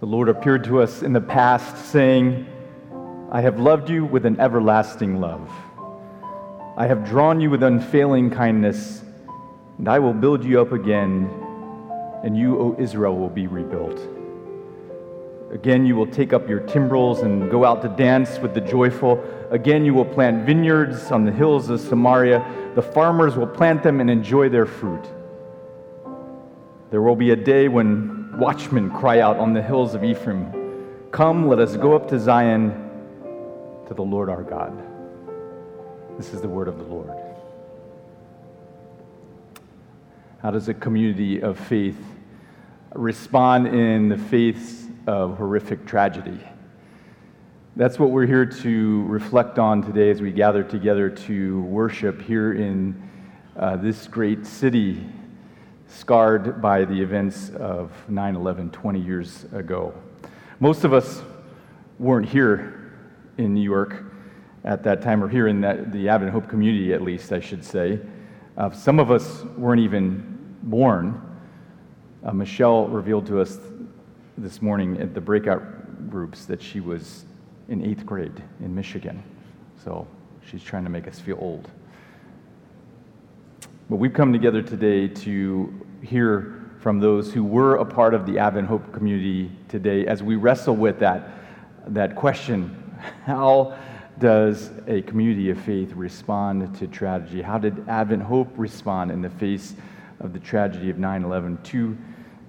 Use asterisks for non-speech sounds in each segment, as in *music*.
The Lord appeared to us in the past, saying, I have loved you with an everlasting love. I have drawn you with unfailing kindness, and I will build you up again, and you, O Israel, will be rebuilt. Again, you will take up your timbrels and go out to dance with the joyful. Again, you will plant vineyards on the hills of Samaria. The farmers will plant them and enjoy their fruit. There will be a day when watchmen cry out on the hills of Ephraim, Come, let us go up to Zion, to the Lord our God. This is the word of the Lord. How does a community of faith respond in the face of horrific tragedy? That's what we're here to reflect on today as we gather together to worship here in uh, this great city scarred by the events of 9 11 20 years ago. Most of us weren't here in New York at that time, or here in that, the Advent Hope community, at least, I should say. Uh, some of us weren't even born. Uh, Michelle revealed to us this morning at the breakout groups that she was in eighth grade in Michigan. So she's trying to make us feel old. But we've come together today to hear from those who were a part of the Advent Hope community today as we wrestle with that, that question *laughs* how does a community of faith respond to tragedy? How did Advent Hope respond in the face of the tragedy of 9 11? Two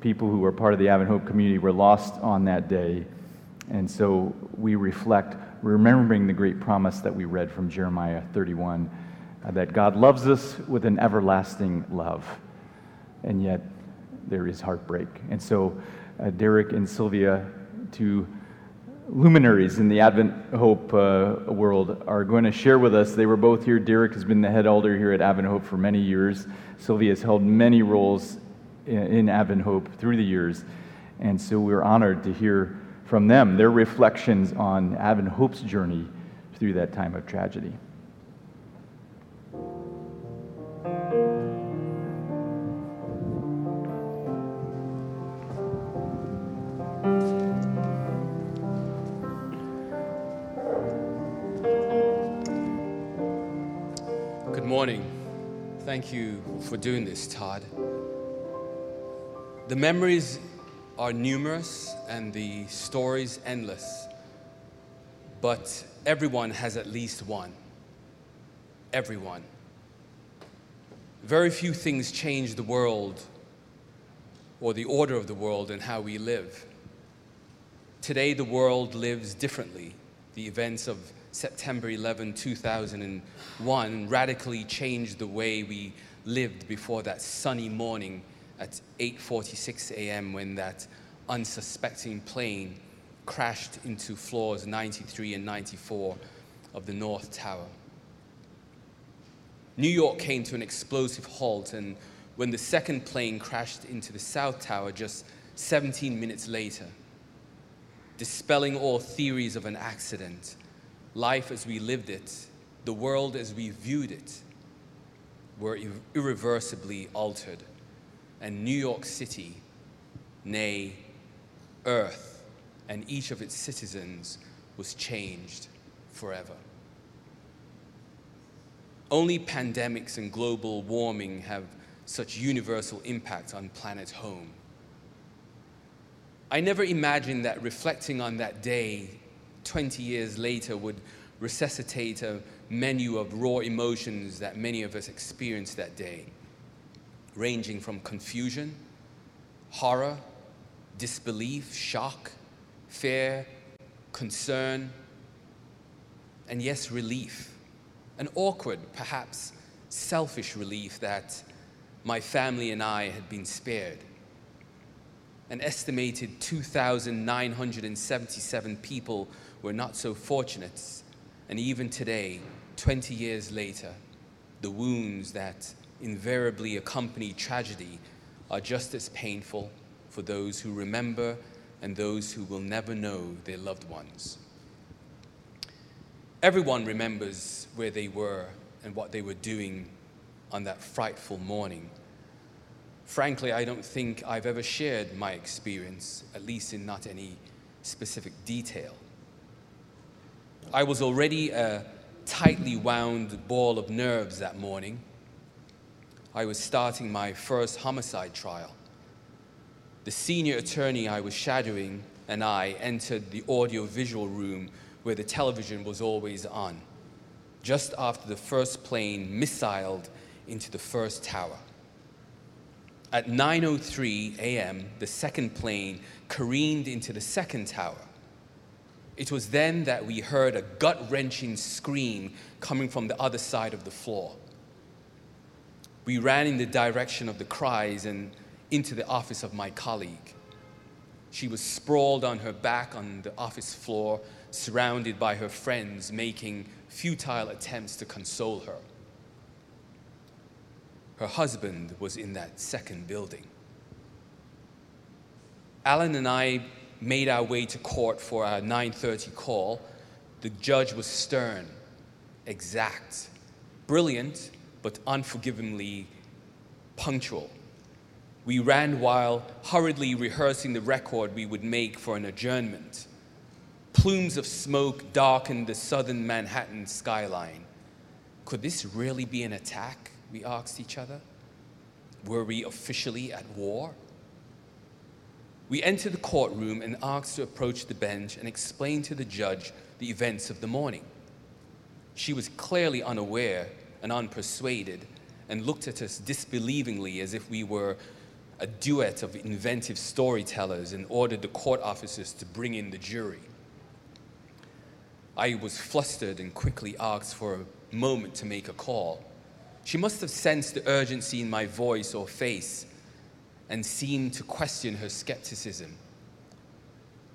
people who were part of the Advent Hope community were lost on that day. And so we reflect, remembering the great promise that we read from Jeremiah 31 uh, that God loves us with an everlasting love. And yet, there is heartbreak. And so, uh, Derek and Sylvia, two luminaries in the Advent Hope uh, world, are going to share with us. They were both here. Derek has been the head elder here at Advent Hope for many years. Sylvia has held many roles in, in Advent Hope through the years. And so, we're honored to hear from them their reflections on Advent Hope's journey through that time of tragedy. Thank you for doing this, Todd. The memories are numerous and the stories endless, but everyone has at least one. Everyone. Very few things change the world or the order of the world and how we live. Today, the world lives differently. The events of September 11, 2001, radically changed the way we lived before that sunny morning at 8:46 a.m. when that unsuspecting plane crashed into floors 93 and 94 of the North Tower. New York came to an explosive halt, and when the second plane crashed into the South Tower just 17 minutes later, dispelling all theories of an accident, life as we lived it, the world as we viewed it, were irreversibly altered. And New York City, nay, Earth, and each of its citizens was changed forever. Only pandemics and global warming have such universal impact on planet home. I never imagined that reflecting on that day 20 years later would resuscitate a menu of raw emotions that many of us experienced that day, ranging from confusion, horror, disbelief, shock, fear, concern, and yes, relief. An awkward, perhaps selfish relief that my family and I had been spared an estimated 2,977 people were not so fortunate. And even today, 20 years later, the wounds that invariably accompany tragedy are just as painful for those who remember and those who will never know their loved ones. Everyone remembers where they were and what they were doing on that frightful morning Frankly, I don't think I've ever shared my experience, at least in not any specific detail. I was already a tightly wound ball of nerves that morning. I was starting my first homicide trial. The senior attorney I was shadowing and I entered the audio-visual room where the television was always on, just after the first plane missiled into the first tower. At 9.03 a.m., the second plane careened into the second tower. It was then that we heard a gut-wrenching scream coming from the other side of the floor. We ran in the direction of the cries and into the office of my colleague. She was sprawled on her back on the office floor, surrounded by her friends, making futile attempts to console her. Her husband was in that second building. Alan and I made our way to court for our 9:30 call. The judge was stern, exact, brilliant, but unforgivingly punctual. We ran while hurriedly rehearsing the record we would make for an adjournment. Plumes of smoke darkened the southern Manhattan skyline. Could this really be an attack? We asked each other. Were we officially at war? We entered the courtroom and asked to approach the bench and explain to the judge the events of the morning. She was clearly unaware and unpersuaded and looked at us disbelievingly as if we were a duet of inventive storytellers and ordered the court officers to bring in the jury. I was flustered and quickly asked for a moment to make a call. She must have sensed the urgency in my voice or face and seemed to question her skepticism.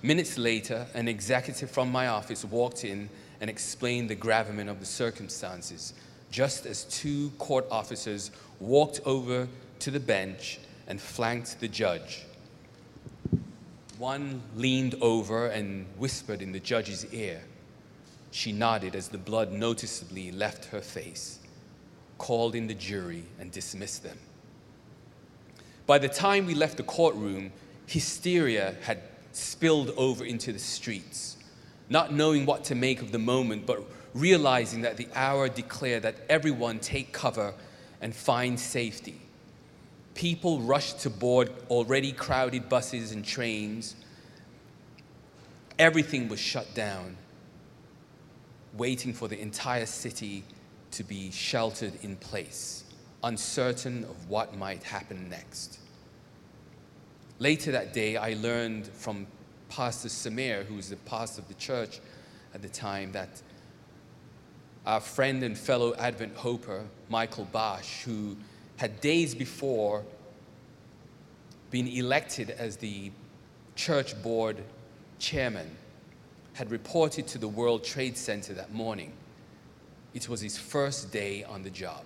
Minutes later, an executive from my office walked in and explained the gravamen of the circumstances, just as two court officers walked over to the bench and flanked the judge. One leaned over and whispered in the judge's ear. She nodded as the blood noticeably left her face, called in the jury, and dismissed them. By the time we left the courtroom, hysteria had spilled over into the streets, not knowing what to make of the moment, but realizing that the hour declared that everyone take cover and find safety. People rushed to board already crowded buses and trains. Everything was shut down, waiting for the entire city to be sheltered in place uncertain of what might happen next. Later that day, I learned from Pastor Samir, who was the pastor of the church at the time, that our friend and fellow Advent Hoper, Michael Baksh, who had days before been elected as the church board chairman, had reported to the World Trade Center that morning. It was his first day on the job.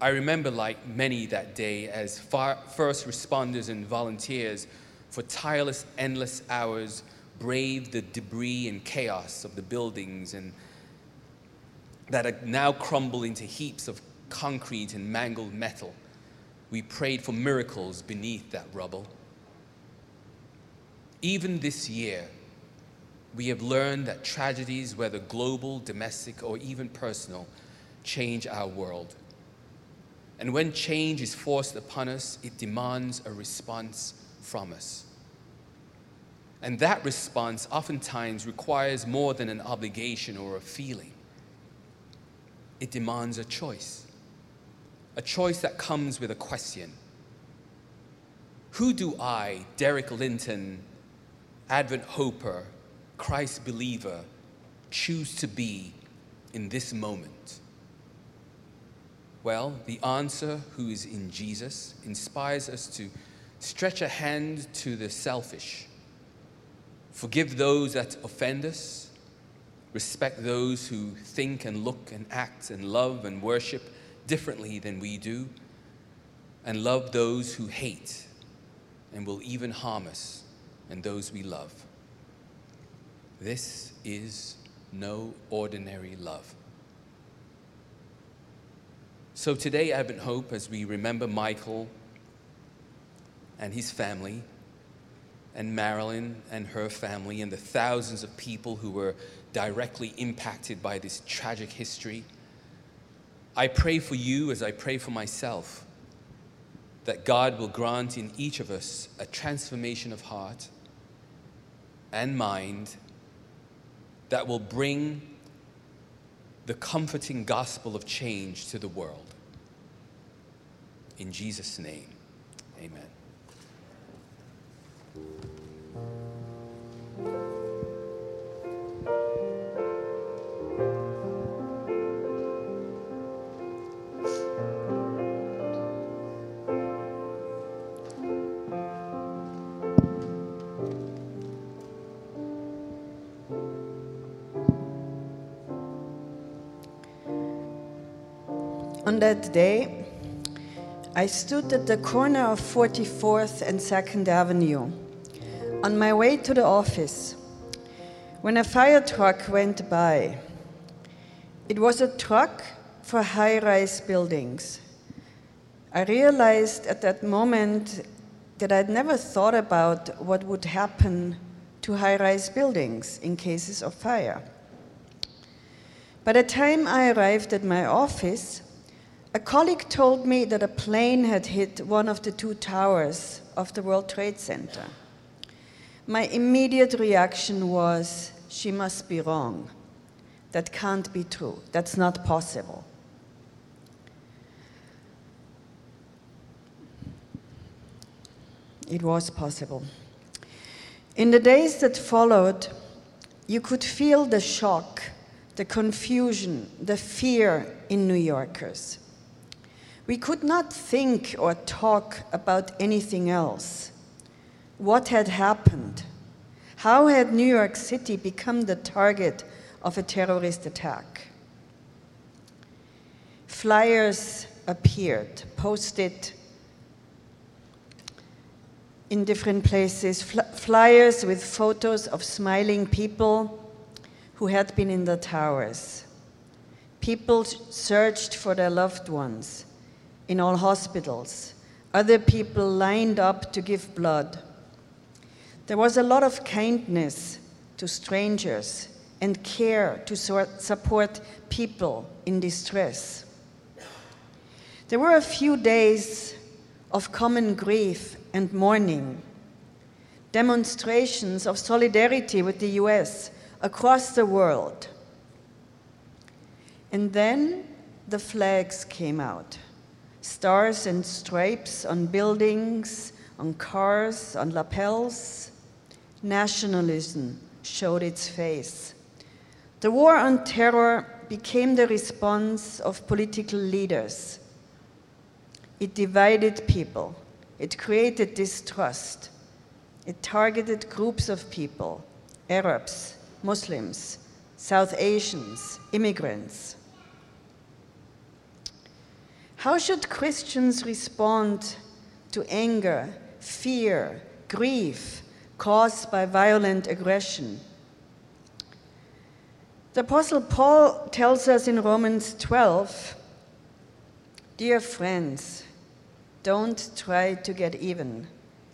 I remember, like many that day, as first responders and volunteers for tireless, endless hours braved the debris and chaos of the buildings and that are now crumbled into heaps of concrete and mangled metal. We prayed for miracles beneath that rubble. Even this year, we have learned that tragedies, whether global, domestic, or even personal, change our world. And when change is forced upon us, it demands a response from us. And that response oftentimes requires more than an obligation or a feeling. It demands a choice, a choice that comes with a question Who do I, Derek Linton, Advent Hoper, Christ believer, choose to be in this moment? Well, the answer, who is in Jesus, inspires us to stretch a hand to the selfish, forgive those that offend us, respect those who think and look and act and love and worship differently than we do, and love those who hate and will even harm us and those we love. This is no ordinary love. So today, Advent Hope, as we remember Michael and his family, and Marilyn and her family, and the thousands of people who were directly impacted by this tragic history, I pray for you as I pray for myself that God will grant in each of us a transformation of heart and mind that will bring the comforting gospel of change to the world. In Jesus' name, amen. On that day, I stood at the corner of 44th and 2nd Avenue on my way to the office when a fire truck went by. It was a truck for high rise buildings. I realized at that moment that I'd never thought about what would happen to high rise buildings in cases of fire. By the time I arrived at my office, a colleague told me that a plane had hit one of the two towers of the World Trade Center. My immediate reaction was, she must be wrong. That can't be true. That's not possible. It was possible. In the days that followed, you could feel the shock, the confusion, the fear in New Yorkers. We could not think or talk about anything else. What had happened? How had New York City become the target of a terrorist attack? Flyers appeared, posted in different places, fl flyers with photos of smiling people who had been in the towers. People searched for their loved ones in all hospitals. Other people lined up to give blood. There was a lot of kindness to strangers and care to support people in distress. There were a few days of common grief and mourning, demonstrations of solidarity with the US across the world. And then the flags came out stars and stripes on buildings, on cars, on lapels. Nationalism showed its face. The war on terror became the response of political leaders. It divided people. It created distrust. It targeted groups of people, Arabs, Muslims, South Asians, immigrants. How should Christians respond to anger, fear, grief caused by violent aggression? The Apostle Paul tells us in Romans 12 Dear friends, don't try to get even.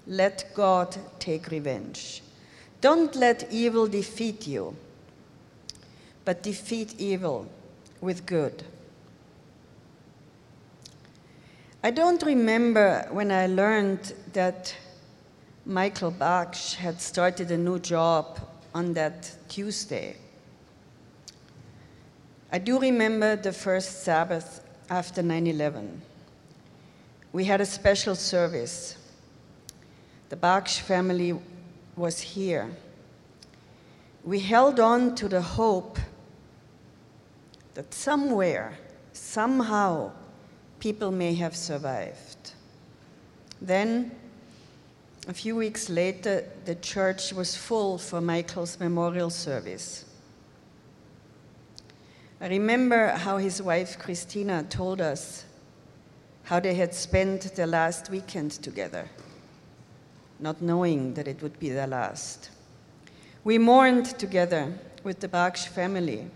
Let God take revenge. Don't let evil defeat you, but defeat evil with good. I don't remember when I learned that Michael Baksh had started a new job on that Tuesday. I do remember the first Sabbath after 9 11. We had a special service. The Baksh family was here. We held on to the hope that somewhere, somehow, people may have survived. Then, a few weeks later, the church was full for Michael's memorial service. I remember how his wife Christina told us how they had spent their last weekend together, not knowing that it would be their last. We mourned together with the Baksh family,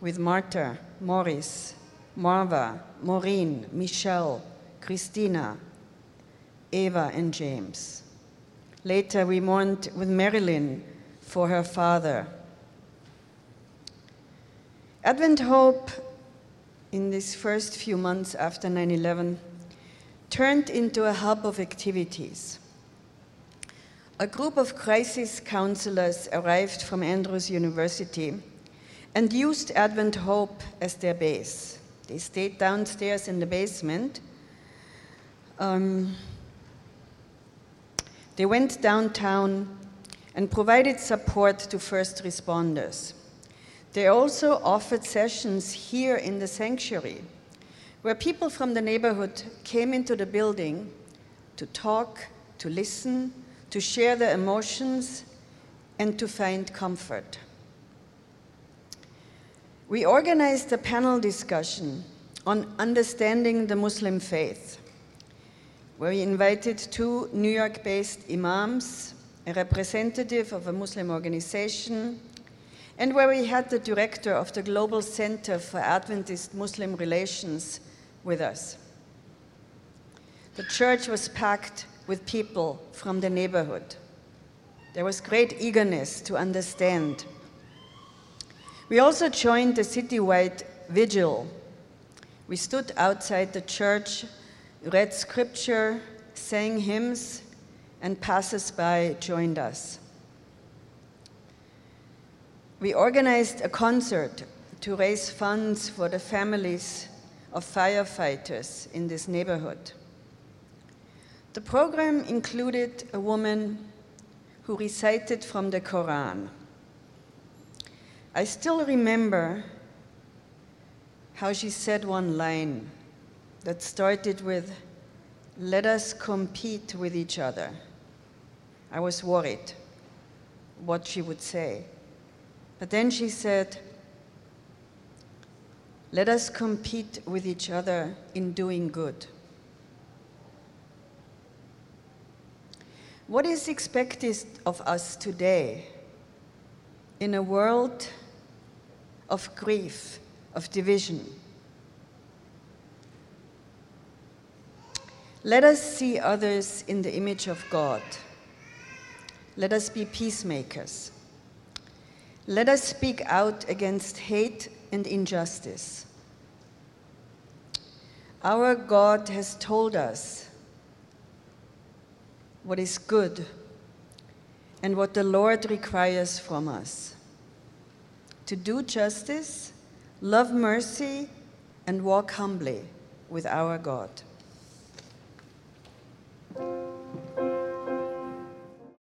with Martha, Morris, Marva, Maureen, Michelle, Christina, Eva, and James. Later, we mourned with Marilyn for her father. Advent Hope, in these first few months after 9 11, turned into a hub of activities. A group of crisis counselors arrived from Andrews University and used Advent Hope as their base. They stayed downstairs in the basement. Um, they went downtown and provided support to first responders. They also offered sessions here in the sanctuary, where people from the neighborhood came into the building to talk, to listen, to share their emotions, and to find comfort. We organized a panel discussion on understanding the Muslim faith, where we invited two New York based imams, a representative of a Muslim organization, and where we had the director of the Global Center for Adventist Muslim Relations with us. The church was packed with people from the neighborhood. There was great eagerness to understand. We also joined the citywide vigil. We stood outside the church, read scripture, sang hymns, and passers-by joined us. We organized a concert to raise funds for the families of firefighters in this neighborhood. The program included a woman who recited from the Quran. I still remember how she said one line that started with, Let us compete with each other. I was worried what she would say. But then she said, Let us compete with each other in doing good. What is expected of us today in a world of grief, of division? Let us see others in the image of God. Let us be peacemakers. Let us speak out against hate and injustice. Our God has told us what is good and what the Lord requires from us to do justice, love mercy, and walk humbly with our God.